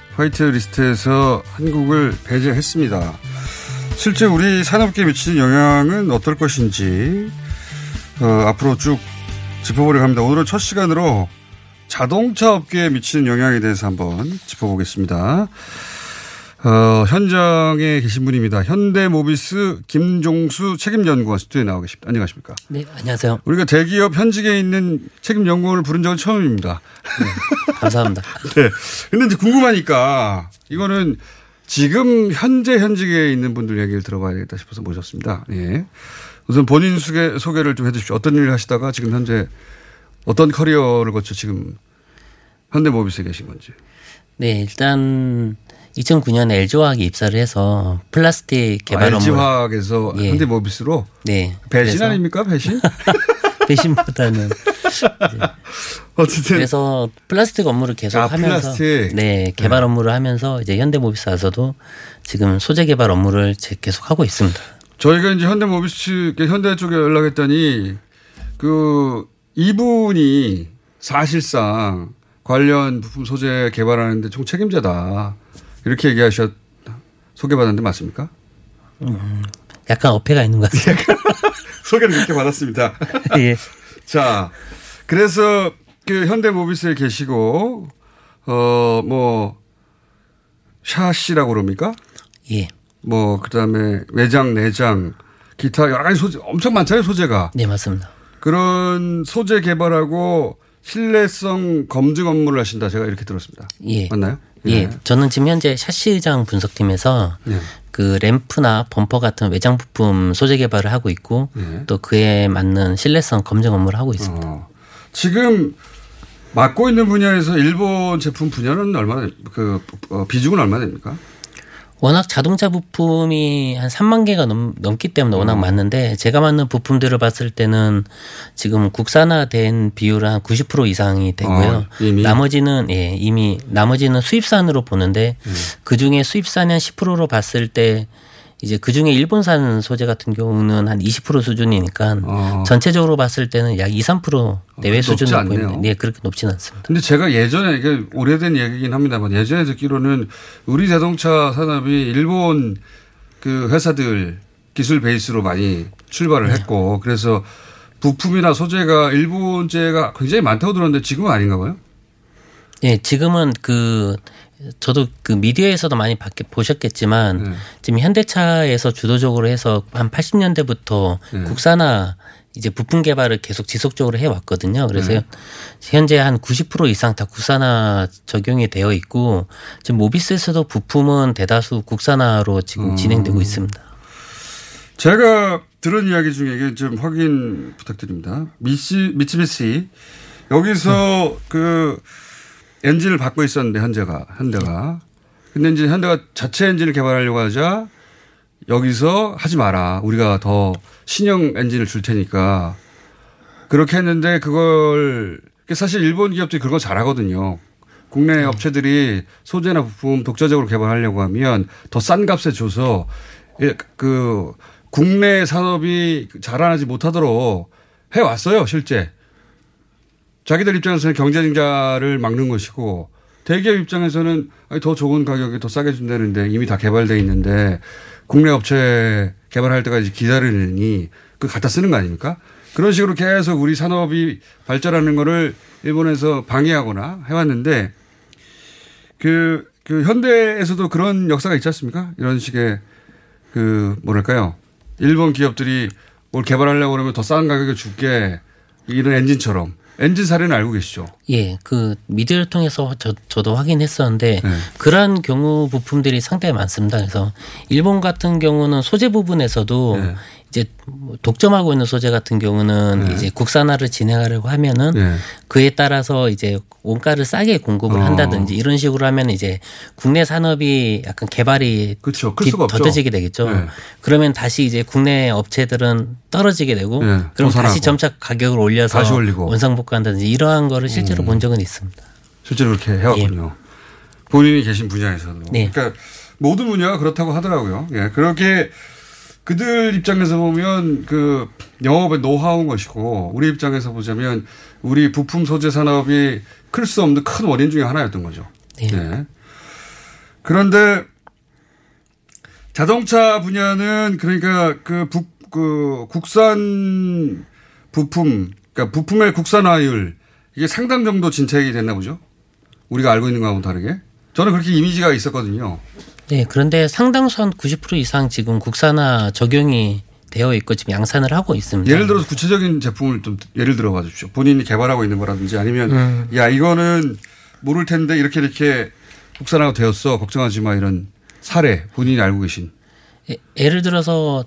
화이트 리스트에서 한국을 배제했습니다. 실제 우리 산업계에 미치는 영향은 어떨 것인지 어, 앞으로 쭉 짚어보려고 합니다. 오늘은 첫 시간으로 자동차 업계에 미치는 영향에 대해서 한번 짚어보겠습니다. 어, 현장에 계신 분입니다. 현대모비스 김종수 책임연구원 스튜디오에 나와 계십니다. 안녕하십니까? 네, 안녕하세요. 우리가 대기업 현직에 있는 책임연구원을 부른 적은 처음입니다. 감사합니다. 네. 근데 이제 궁금하니까 이거는 지금 현재 현직에 있는 분들 얘기를 들어봐야겠다 싶어서 모셨습니다. 예. 우선 본인 소개, 소개를 좀 해 주십시오. 어떤 일을 하시다가 지금 현재 어떤 커리어를 거쳐 지금 현대모비스에 계신 건지. 네, 일단 2009년에 LG화학에 입사를 해서 플라스틱 개발 아, 업무 LG화학에서 예. 현대모비스로 네. 배신 아닙니까? 배신? 배신보다는 어쨌든 그래서 플라스틱 업무를 계속 아, 하면서 플라스틱. 네, 개발 업무를 하면서 이제 현대모비스 와서도 지금 소재 개발 업무를 제- 계속 하고 있습니다. 저희가 이제 현대모비스 현대 쪽에 연락했더니 그 이분이 사실상 관련 부품 소재 개발하는데 총 책임자다 이렇게 얘기하셨 소개받았는데 맞습니까? 음, 약간 어폐가 있는 것 같습니다. 소개를 그렇게 받았습니다. 예. 자, 그래서 그 현대모비스에 계시고 어 뭐 샤시라고 그럽니까? 예. 뭐 그 다음에 외장, 내장, 기타 여러 가지 소재 엄청 많잖아요 소재가. 네 맞습니다. 그런 소재 개발하고 신뢰성 검증 업무를 하신다 제가 이렇게 들었습니다. 예. 맞나요? 예. 저는 지금 현재 샤시 의장 분석팀에서 예. 그 램프나 범퍼 같은 외장 부품 소재 개발을 하고 있고 예. 또 그에 맞는 신뢰성 검증 업무를 하고 있습니다. 어. 지금 맡고 있는 분야에서 일본 제품 분야는 얼마나 그 어, 비중은 얼마나 됩니까? 워낙 자동차 부품이 한 3만 개가 넘, 넘기 때문에 워낙 많은데 제가 만든 부품들을 봤을 때는 지금 국산화된 비율은 한 90% 이상이 되고요. 어, 이미? 나머지는 예, 이미 나머지는 수입산으로 보는데 그 중에 수입산이 한 10%로 봤을 때 이제 그 중에 일본산 소재 같은 경우는 한 20% 수준이니까 전체적으로 봤을 때는 약 2, 3% 내외 높지 수준으로. 보입니다. 네, 그렇게 높지는 않습니다. 근데 제가 예전에 이게 오래된 얘기긴 합니다만 예전에 듣기로는 우리 자동차 산업이 일본 그 회사들 기술 베이스로 많이 출발을 했고 그래서 부품이나 소재가 일본제가 굉장히 많다고 들었는데 지금은 아닌가 봐요. 예, 지금은 그 저도 그 미디어에서도 많이 밖에 보셨겠지만 네. 지금 현대차에서 주도적으로 해서 한 80년대부터 네. 국산화 이제 부품 개발을 계속 지속적으로 해 왔거든요. 그래서 네. 현재 한 90% 이상 다 국산화 적용이 되어 있고 지금 모비스에서도 부품은 대다수 국산화로 지금 음. 진행되고 있습니다. 제가 들은 이야기 중에 이게 좀 확인 부탁드립니다. 미치, 미츠비시 여기서 그 엔진을 받고 있었는데 현재가 현대가 근데 이제 현대가 자체 엔진을 개발하려고 하자 여기서 하지 마라. 우리가 더 신형 엔진을 줄 테니까 그렇게 했는데 그걸 사실 일본 기업들이 그런 거 잘하거든요. 국내 업체들이 소재나 부품 독자적으로 개발하려고 하면 더 싼 값에 줘서 예, 그 국내 산업이 자라나지 못하도록 해왔어요, 실제. 자기들 입장에서는 경제 증자를 막는 것이고 대기업 입장에서는 더 좋은 가격에 더 싸게 준다는데 이미 다 개발돼 있는데 국내 업체 개발할 때까지 기다리느니 그 갖다 쓰는 거 아닙니까? 그런 식으로 계속 우리 산업이 발전하는 거를 일본에서 방해하거나 해왔는데 그, 그 현대에서도 그런 역사가 있지 않습니까? 이런 식의 그 뭐랄까요? 일본 기업들이 뭘 개발하려고 그러면 더 싼 가격에 줄게 이런 엔진처럼 엔진 사례는 알고 계시죠? 예, 그 미디어를 통해서 저, 저도 확인했었는데 네. 그러한 경우 부품들이 상당히 많습니다. 그래서 일본 같은 경우는 소재 부분에서도 네. 이제 뭐 독점하고 있는 소재 같은 경우는 네. 이제 국산화를 진행하려고 하면은 네. 그에 따라서 이제 원가를 싸게 공급을 어. 한다든지 이런 식으로 하면 이제 국내 산업이 약간 개발이 그렇죠. 클 디- 수가 없죠. 더뎌지게 되겠죠. 네. 그러면 다시 이제 국내 업체들은 떨어지게 되고 네. 그럼. 다시 점차 가격을 올려서 다시 올리고. 원상복구한다든지 이러한 거를 실제로 음. 본 적은 있습니다. 실제로 그렇게 해왔군요. 본인이 계신 분야에서도. 네. 그러니까 모든 분야가 그렇다고 하더라고요. 예. 그렇게 그들 입장에서 보면 그 영업의 노하우인 것이고 우리 입장에서 보자면 우리 부품 소재 산업이 클 수 없는 큰 원인 중에 하나였던 거죠. 네. 그런데 자동차 분야는 그러니까 그, 부, 그 국산 부품, 그러니까 부품의 국산화율 이게 상당 정도 진척이 됐나 보죠. 우리가 알고 있는 거하고 다르게. 저는 그렇게 이미지가 있었거든요. 네, 그런데 상당수 한 90% 이상 지금 국산화 적용이 되어 있고 지금 양산을 하고 있습니다. 예를 들어서 구체적인 제품을 좀 예를 들어 봐 주십시오. 본인이 개발하고 있는 거라든지 아니면 음. 야 이거는 모를 텐데 이렇게 이렇게 국산화가 되었어 걱정하지 마 이런 사례 본인이 알고 계신. 예, 예를 들어서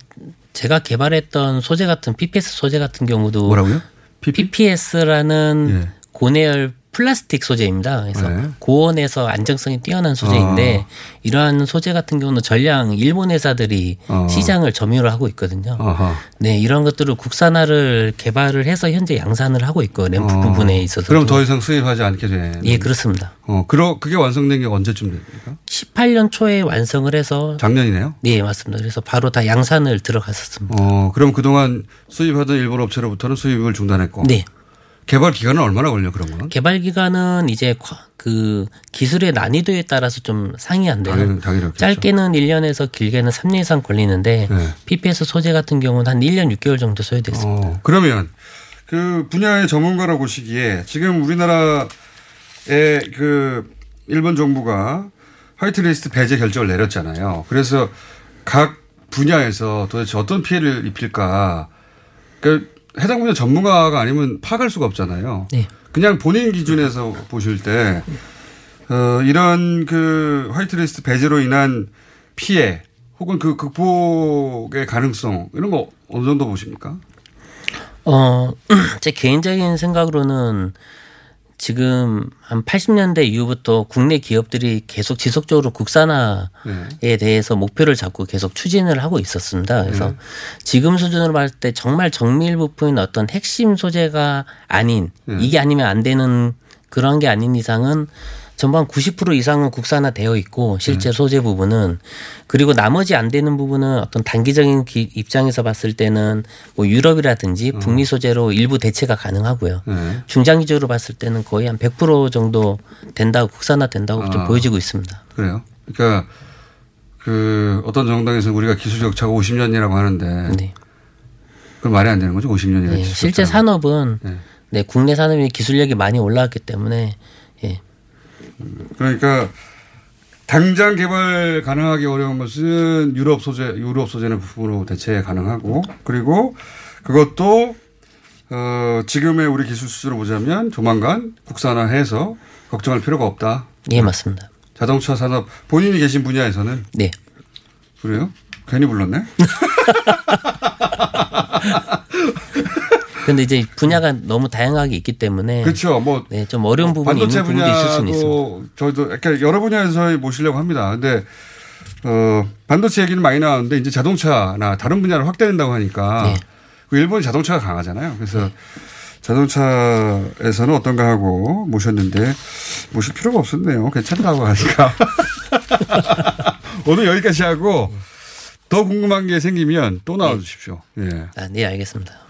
제가 개발했던 소재 같은 PPS 소재 같은 경우도 뭐라고요? PPS라는 예. 고내열 플라스틱 소재입니다. 그래서 네. 고온에서 안정성이 뛰어난 소재인데 아. 이러한 소재 같은 경우는 전량 일본 회사들이 어. 시장을 점유를 하고 있거든요. 아하. 네, 이런 것들을 국산화를 개발을 해서 현재 양산을 하고 있고 램프 어. 부분에 있어서 그럼 더 이상 수입하지 않게 돼. 예, 그렇습니다. 어, 그러 그게 완성된 게 언제쯤 됩니까? 18년 초에 완성을 해서 작년이네요. 네, 맞습니다. 그래서 바로 다 양산을 들어갔었습니다. 어, 그럼 그동안 수입하던 일본 업체로부터는 수입을 중단했고. 네. 개발 기간은 얼마나 걸려 그런 거는? 개발 기간은 이제 과- 그 기술의 난이도에 따라서 좀 상이한데요. 당연-. 짧게는 1년에서 길게는 3년 이상 걸리는데 네. PPS 소재 같은 경우는 한 1년 6개월 정도 소요됐습니다. 어, 그러면 그 분야의 전문가라고 보시기에 지금 우리나라의 그 일본 정부가 화이트리스트 배제 결정을 내렸잖아요. 그래서 각 분야에서 도대체 어떤 피해를 입힐까. 그 해당 분야 전문가가 아니면 파악할 수가 없잖아요. 네. 그냥 본인 기준에서 보실 때 어, 이런 그 화이트리스트 배제로 인한 피해 혹은 그 극복의 가능성 이런 거 어느 정도 보십니까? 어, 제 개인적인 생각으로는 지금 한 80년대 이후부터 국내 기업들이 계속 지속적으로 국산화에 네. 대해서 목표를 잡고 계속 추진을 하고 있었습니다. 그래서 네. 지금 수준으로 봤을 때 정말 정밀 부품인 어떤 핵심 소재가 아닌 네. 이게 아니면 안 되는 그런 게 아닌 이상은 한90% 이상은 국산화되어 있고 실제 소재 부분은 그리고 나머지 안 되는 부분은 어떤 단기적인 기- 입장에서 봤을 때는 뭐 유럽이라든지 북미 소재로 일부 대체가 가능하고요. 네. 중장기적으로 봤을 때는 거의 한 100% 정도 된다고 국산화 된다고 좀 아. 보여지고 있습니다. 그래요. 그러니까 그 어떤 정당에서 우리가 기술 격차가 50년이라고 하는데 그건 말이 안 되는 거죠. 50년이라는 네, 실제 산업은 네, 국내 산업이 기술력이 많이 올라왔기 때문에 예. 그러니까 당장 개발 가능하기 어려운 것은 유럽 소재, 유럽 소재는 부품으로 대체 가능하고 그리고 그것도 어 지금의 우리 기술 수준으로 보자면 조만간 국산화해서 걱정할 필요가 없다. 예, 맞습니다. 자동차 산업 본인이 계신 분야에서는 네. 그래요? 괜히 불렀네. 근데 이제 분야가 너무 다양하게 있기 때문에 그렇죠. 뭐 네, 좀 어려운 부분이 반도체 있는 부분도 있을 수는 있습니다. 저희도 약간 여러 분야에서 모시려고 합니다. 근데 어 반도체 얘기는 많이 나왔는데 이제 자동차나 다른 분야로 확대된다고 하니까 네. 그 일본이 자동차가 강하잖아요. 그래서 자동차에서는 어떤가 하고 모셨는데 모실 필요가 없었네요. 괜찮다고 하니까 오늘 여기까지 하고 더 궁금한 게 생기면 또 나와 주십시오. 예. 아, 네, 알겠습니다.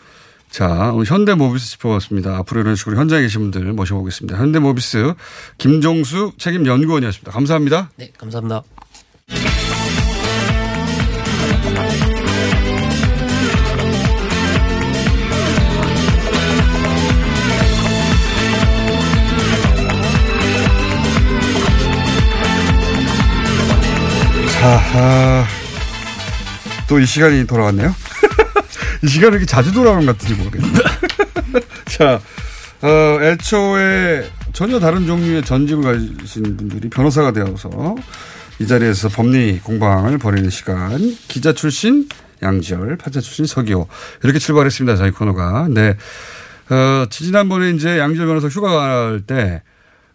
자, 오늘 현대모비스 짚어봤습니다. 앞으로 이런 식으로 현장에 계신 분들 모셔보겠습니다. 현대모비스 김종수 책임연구원이었습니다. 감사합니다. 네, 감사합니다. 자, 아, 또이 시간이 돌아왔네요. 이 시간이 이렇게 자주 돌아오는 것 같은지 모르겠네요. 자, 어, 애초에 전혀 다른 종류의 전직을 가지신 분들이 변호사가 되어서 이 자리에서 법리 공방을 벌이는 시간. 기자 출신 양지열, 판사 출신 서기호. 이렇게 출발했습니다. 저희 코너가. 네. 어, 지난번에 이제 양지열 변호사 휴가 갈 때,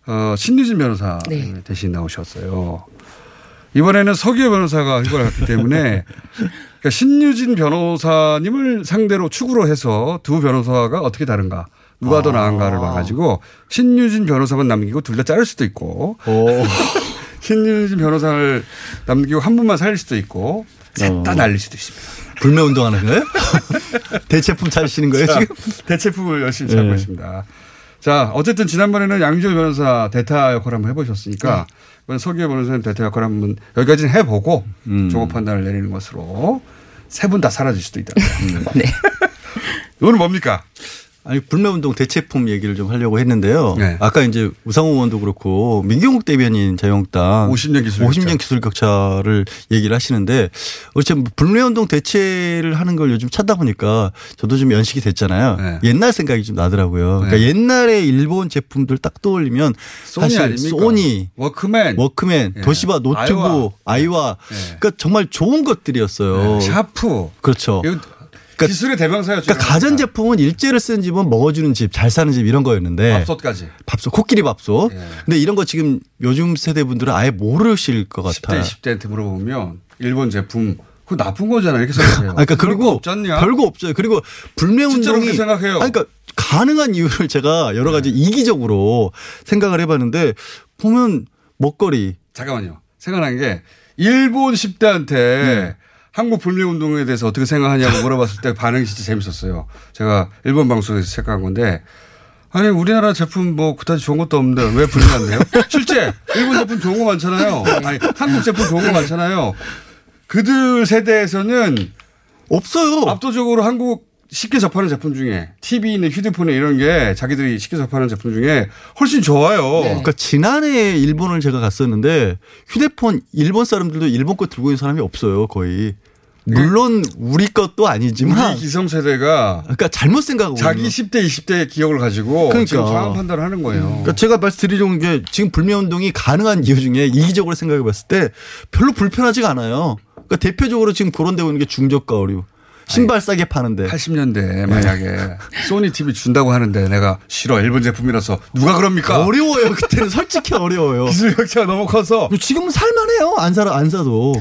어, 신유진 변호사 네. 대신 나오셨어요. 이번에는 서기호 변호사가 휴가를 갔기 때문에 그러니까 신유진 변호사님을 상대로 축으로 해서 두 변호사가 어떻게 다른가 누가 더 나은가를 봐가지고 신유진 변호사만 남기고 둘 다 자를 수도 있고 신유진 변호사를 남기고 한 분만 살릴 수도 있고 셋다 날릴 수도 있습니다. 불매 운동하는 거예요? 대체품 찾으시는 거예요 자, 지금? 대체품을 열심히 찾고 네. 있습니다. 자, 어쨌든 지난번에는 양지열 변호사 대타 역할 한번 해보셨으니까 이번 서기호 변호사님 대타 역할 한번 여기까지는 해보고 조고 판단을 내리는 것으로 세 분 다 사라질 수도 있다. 네. 오늘 뭡니까? 아니 불매운동 대체품 얘기를 좀 하려고 했는데요. 네. 아까 이제 우상호 의원도 그렇고 민경욱 대변인 자유한국당 50년 기술 50년 기술 격차를 얘기를 하시는데 어쨌든 불매운동 대체를 하는 걸 요즘 찾다 보니까 저도 좀 연식이 됐잖아요. 네. 옛날 생각이 좀 나더라고요. 그러니까 네. 옛날에 일본 제품들 딱 떠올리면 소니 사실 아닙니까? 소니, 워크맨, 워크맨, 예. 도시바 노트북, 아이와. 아이와, 예. 그러니까 정말 좋은 것들이었어요. 네, 샤프. 그렇죠. 이거 기술의 대명사였죠. 그러니까 가전 제품은 일제를 쓴 집은 먹어주는 집, 잘 사는 집 이런 거였는데 밥솥까지. 밥솥, 코끼리 밥솥. 근데 이런 거 지금 요즘 세대 분들은 아예 모르실 것 10대, 같아요. 20대한테 물어보면 일본 제품 그거 나쁜 거잖아 이렇게 생각해요. 아, 그러니까 별거 그리고 없지 않냐? 별거 없어요. 그리고 불매 운동이 그렇게 생각해요. 그러니까 가능한 이유를 제가 여러 가지 이기적으로 생각을 해봤는데 보면 먹거리 잠깐만요. 생각난 게 일본 10대한테 네. 한국 불매 운동에 대해서 어떻게 생각하냐고 물어봤을 때 반응이 진짜 재밌었어요. 제가 일본 방송에서 체크한 건데 아니 우리나라 제품 뭐 그다지 좋은 것도 없는데 왜 불매한대요? 실제 일본 제품 좋은 거 많잖아요. 아니 한국 제품 좋은 거 많잖아요. 그들 세대에서는 없어요. 압도적으로 한국 쉽게 접하는 제품 중에 TV나 휴대폰에 이런 게 자기들이 쉽게 접하는 제품 중에 훨씬 좋아요. 그러니까 지난해 일본을 제가 갔었는데 휴대폰 일본 사람들도 일본 거 들고 있는 사람이 없어요 거의. 물론 우리 것도 아니지만 우리 기성세대가 그러니까 잘못 생각하고 자기 있는 10대, 20대의 기억을 가지고 그러니까. 지금 상황 판단을 하는 거예요. 그러니까 제가 말씀드리려는 게 지금 불매 운동이 가능한 이유 중에 이기적으로 생각해 봤을 때 별로 불편하지가 않아요. 그러니까 대표적으로 지금 거론되고 있는 게 중저가 어류. 신발 싸게 파는데. 80년대 만약에 소니 TV 준다고 하는데 내가 싫어 일본 제품이라서 누가 그럽니까? 어려워요. 그때는 솔직히 어려워요. 기술 격차가 너무 커서 지금은 살만해요. 안 사라 안 사도.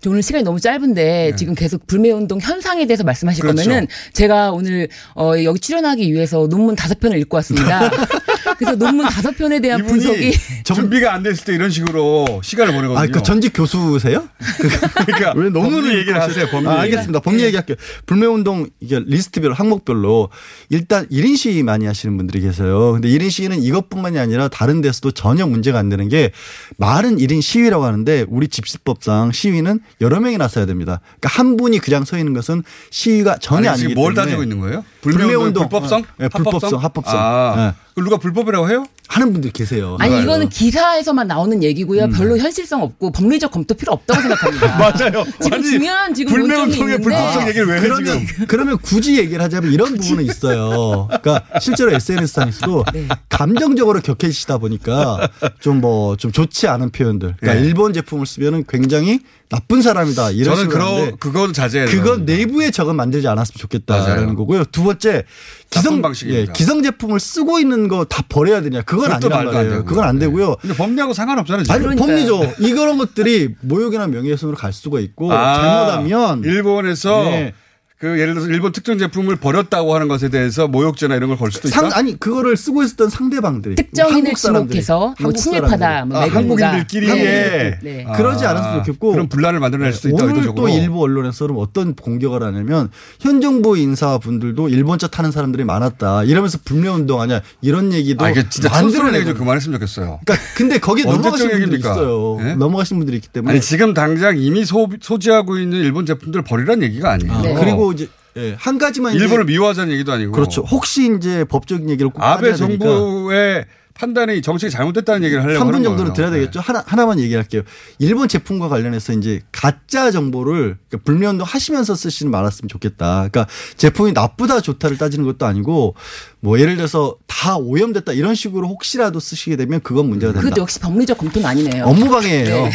저 오늘 시간이 너무 짧은데 지금 계속 불매운동 현상에 대해서 말씀하실 네. 그렇죠. 거면은 제가 오늘 어 여기 출연하기 위해서 논문 다섯 편을 읽고 왔습니다. 그래서 논문 다섯 편에 대한 분석이 준비가 안 됐을 때 이런 식으로 시간을 보내거든요. 아, 그 전직 교수세요? 그러니까 왜 법리 얘기를 하세요. 법리. 아, 알겠습니다. 법리 얘기할게요. 불매 운동 이게 리스트별로 항목별로 일단 1인 시위 많이 하시는 분들이 계세요. 근데 1인 시위는 이것뿐만이 아니라 다른 데서도 전혀 문제가 안 되는 게 말은 1인 시위라고 하는데 우리 집시법상 시위는 여러 명이 나서야 됩니다. 그러니까 한 분이 그냥 서 있는 것은 시위가 전혀 아니, 아니기 지금 뭘 때문에 따지고 있는 거예요? 불매 운동 불법성? 네, 불법성, 합법성. 아, 네. 누가 불법 이라고 해요? 하는 분들 계세요. 아니 이거는 기사에서만 나오는 얘기고요. 별로 현실성 없고 법리적 검토 필요 없다고 생각합니다. 음. 맞아요. 지금 아니, 중요한 지금 불매운동의 논점이 불법성 얘기를 왜 해, 그러면, 지금? 그러면 굳이 얘기를 하자면 이런 부분은 있어요. 그러니까 실제로 SNS상에서도 네. 감정적으로 격해지시다 보니까 좀뭐 좀 좋지 않은 표현들. 그러니까 네. 일본 제품을 쓰면은 굉장히 나쁜 사람이다. 이런 저는 하는데 그건 자제해야 그건 내부에 저건 만들지 않았으면 좋겠다라는 맞아요. 거고요. 두 번째 기성 방식입니다. 예, 기성 제품을 쓰고 있는 거 다 버려야 되냐? 그건 그것도 아니란 말이에요. 되고요. 그건 안 되고요. 근데 법리하고 상관없잖아요. 지금. 아니 법리죠. 이런 것들이 모욕이나 명예훼손으로 갈 수가 있고 아, 잘못하면 일본에서 네. 그 예를 들어서 일본 특정 제품을 버렸다고 하는 것에 대해서 모욕죄나 이런 걸 걸 수도 있다. 상, 아니 그거를 쓰고 있었던 상대방들이 특정인을 지목해서 뭐 사람들이. 뭐 아, 매국노다. 한국인들끼리 네. 네. 그러지 않았으면 좋겠고 그런 분란을 만들어낼 수도 있다. 오늘. 또 일부 언론에서 그럼 어떤 공격을 하냐면 현 정부 인사분들도 일본차 타는 사람들이 많았다 이러면서 불매운동하냐 이런 얘기도 아, 이게 진짜 얘기 좀 만들어내고 그만했으면 좋겠어요. 그러니까 근데 거기 넘어가신 분들이 얘기입니까? 있어요. 예? 넘어가신 분들이 있기 때문에 아니 지금 당장 이미 소, 소지하고 있는 일본 제품들 버리라는 얘기가 아니에요. 아, 그리고 이제 예, 한 가지만 일본을 미워하자는 얘기도 아니고. 그렇죠. 혹시 이제 법적인 얘기를 꼭 아베 정부의 판단이 정책이 잘못됐다는 얘기를 하려고 3분 하는 정도는. 드려야 되겠죠. 하나, 하나만 얘기할게요. 일본 제품과 관련해서 이제 가짜 정보를 그러니까 불매운동 하시면서 쓰시는 말았으면 좋겠다. 그러니까 제품이 나쁘다 좋다를 따지는 것도 아니고 뭐 예를 들어서 다 오염됐다 이런 식으로 혹시라도 쓰시게 되면 그건 문제가 된다. 그것도 역시 법리적 검토는 아니네요. 업무방해예요. 네.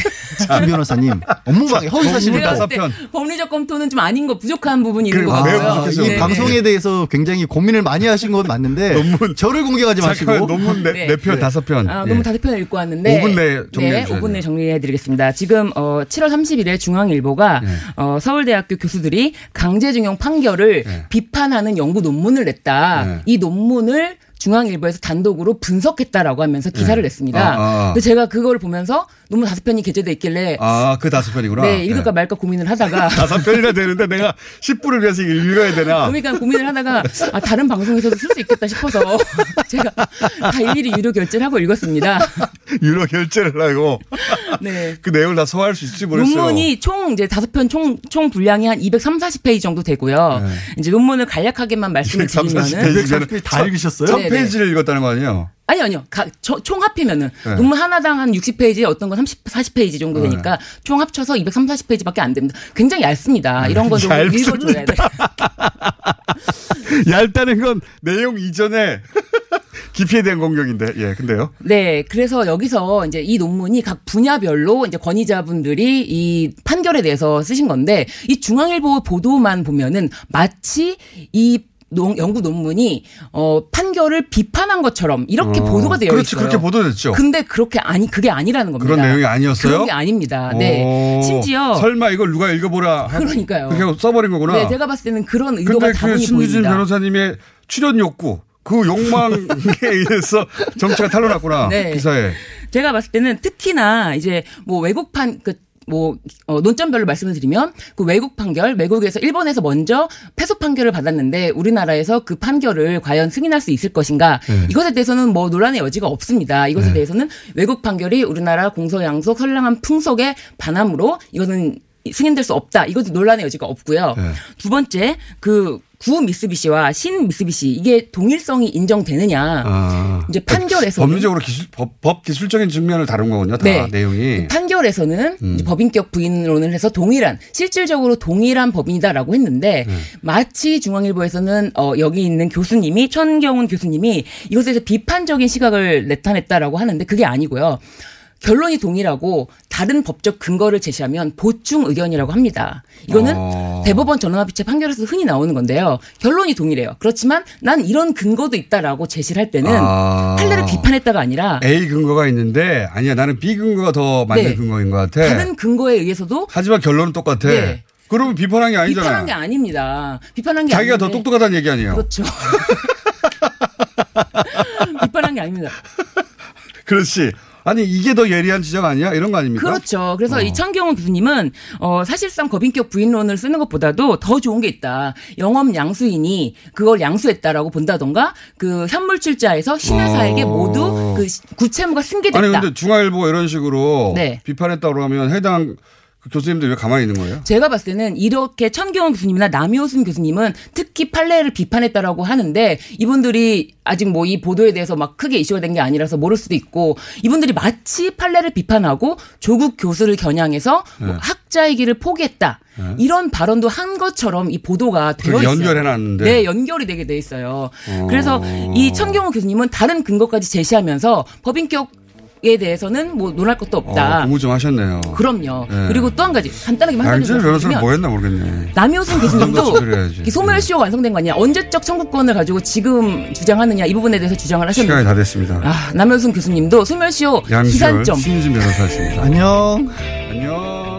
김 변호사님. 업무방해. 허위 사실을 제가 또. 볼때 법리적 검토는 좀 아닌 거 부족한 부분이 있는 것 아, 같아요. 이 네. 방송에 대해서 굉장히 고민을 많이 하신 건 맞는데 저를 공격하지 마시고 논문 네, 네. 네 편, 다섯 편. 아, 예. 너무 다섯 편을 읽고 왔는데 5분 내에 정리해 네, 주셔야 5분 내에. 정리해 드리겠습니다. 지금 어 7월 30일에 중앙일보가 네. 어 서울대학교 교수들이 강제징용 판결을 네. 비판하는 연구 논문을 냈다. 네. 이 논문 을 중앙일보에서 단독으로 분석했다라고 하면서 기사를 네. 냈습니다. 아, 아. 근데 제가 그걸 보면서 논문 다섯 편이 게재돼 있길래 아, 그 다섯 편이구나. 네, 읽을까 말까 고민을 하다가 다섯 편이나 되는데 내가 10분을 위해서 읽어야 되나? 그러니까 고민을 하다가 아, 다른 방송에서도 쓸 수 있겠다 싶어서 제가 다 일일이 유료 결제를 하고 읽었습니다. 유료 결제를 하고 네. 그 내용을 다 소화할 수 있을지 모르겠어요. 논문이 총 이제 다섯 편 총 총 분량이 한 230, 40페이지 정도 되고요. 네. 이제 논문을 간략하게만 말씀을 드리면은 다 읽으셨어요? 네, 네. 1000 페이지를 읽었다는 거 아니에요? 아니 아니요. 가- 저- 총 합이면은 네. 논문 하나당 한 60페이지 어떤 건 30, 40페이지 정도 네. 되니까 총 합쳐서 230, 40페이지밖에 안 됩니다. 굉장히 얇습니다. 이런 거좀 얇습니다. 읽어줘야 돼. 얇다는 건 내용 이전에 깊이에 대한 공격인데, 예, 근데요. 네, 그래서 여기서 이제 이 논문이 각 분야별로 이제 권위자분들이 이 판결에 대해서 쓰신 건데 이 중앙일보 보도만 보면은 마치 이 농- 연구 논문이 어 판결을 비판한 것처럼 이렇게 어, 보도가 되어 그렇지, 있어요. 그렇게 보도됐죠. 근데 그렇게 아니 그게 아니라는 겁니다. 그런 내용이 아니었어요? 그런 게 아닙니다. 네. 오, 심지어 설마 이걸 누가 읽어보라. 하- 그러니까요. 그렇게 써버린 거구나. 네, 제가 봤을 때는 그런 의도가 근데 그 신유진 보입니다. 변호사님의 출연 욕구, 그 욕망에 의해서 정치가 탄로났구나. 네. 기사에. 제가 봤을 때는 특히나 이제 뭐 외국판 그 뭐, 어, 논점별로 말씀을 드리면, 그 외국 판결, 외국에서, 일본에서 먼저 패소 판결을 받았는데, 우리나라에서 그 판결을 과연 승인할 수 있을 것인가, 네. 이것에 대해서는 뭐 논란의 여지가 없습니다. 이것에 네. 대해서는 외국 판결이 우리나라 공소양속 선량한 풍속에 반함으로, 이거는 승인될 수 없다. 이것도 논란의 여지가 없고요. 네. 두 번째, 그, 구 미쓰비시와 신 미쓰비시, 이게 동일성이 인정되느냐. 아. 이제 판결에서는 법리적으로 기술, 법, 법 기술적인 측면을 다룬 거군요. 다 네. 내용이. 판결에서는 음. 법인격 부인론을 해서 동일한 실질적으로 동일한 법인이다라고 했는데 네. 마치 중앙일보에서는 어 여기 있는 교수님이 천경훈 교수님이 이것에 대해서 비판적인 시각을 나타냈다라고 하는데 그게 아니고요. 결론이 동일하고 다른 법적 근거를 제시하면 보충 의견이라고 합니다. 이거는 어. 대법원 전원합의체 판결에서 흔히 나오는 건데요. 결론이 동일해요. 그렇지만 난 이런 근거도 있다라고 제시를 할 때는 아. 판례를 비판했다가 아니라 A 근거가 있는데 아니야 나는 B 근거가 더 맞는 네. 근거인 것 같아. 다른 근거에 의해서도 하지만 결론은 똑같아. 네. 그러면 비판한 게 아니잖아. 비판한 게 아닙니다. 비판한 게 자기가 더 아닌데. 똑똑하다는 얘기 아니에요. 그렇죠. 비판한 게 아닙니다. 그렇지. 아니 이게 더 예리한 지적 아니야? 이런 거 아닙니까? 그렇죠. 그래서 어. 이 천경훈 교수님은 어 사실상 법인격 부인론을 쓰는 것보다도 더 좋은 게 있다. 영업 양수인이 그걸 양수했다라고 본다던가 그 현물출자에서 신회사에게 어. 모두 그 시- 구채무가 승계됐다. 아니 근데 중앙일보가 이런 식으로 네. 비판했다고 하면 해당 그 교수님들 왜 가만히 있는 거예요? 제가 봤을 때는 이렇게 천경훈 교수님이나 남효순 교수님은 특히 판례를 비판했다라고 하는데 이분들이 아직 뭐 이 보도에 대해서 막 크게 이슈가 된 게 아니라서 모를 수도 있고 이분들이 마치 판례를 비판하고 조국 교수를 겨냥해서 뭐 네. 학자의 길을 포기했다. 이런 발언도 한 것처럼 이 보도가 되어 있어요. 연결해놨는데. 네, 연결이 되게 돼 있어요. 어. 그래서 이 천경훈 교수님은 다른 근거까지 제시하면서 법인격 에 대해서는 뭐 논할 것도 없다. 어, 공부 좀 하셨네요. 그럼요. 네. 그리고 또 한 가지 간단하게 한 가지 변호사는 뭐 했나 모르겠네. 남효순 교수님도 소멸해야지. 이 소멸시효 완성된 거 아니냐 언제적 청구권을 가지고 지금 주장하느냐 이 부분에 대해서 주장을 하셨는데 시간이 다 됐습니다. 아, 남효순 교수님도 소멸시효 양지열 기산점 신유진 변호사였습니다. 안녕. 안녕.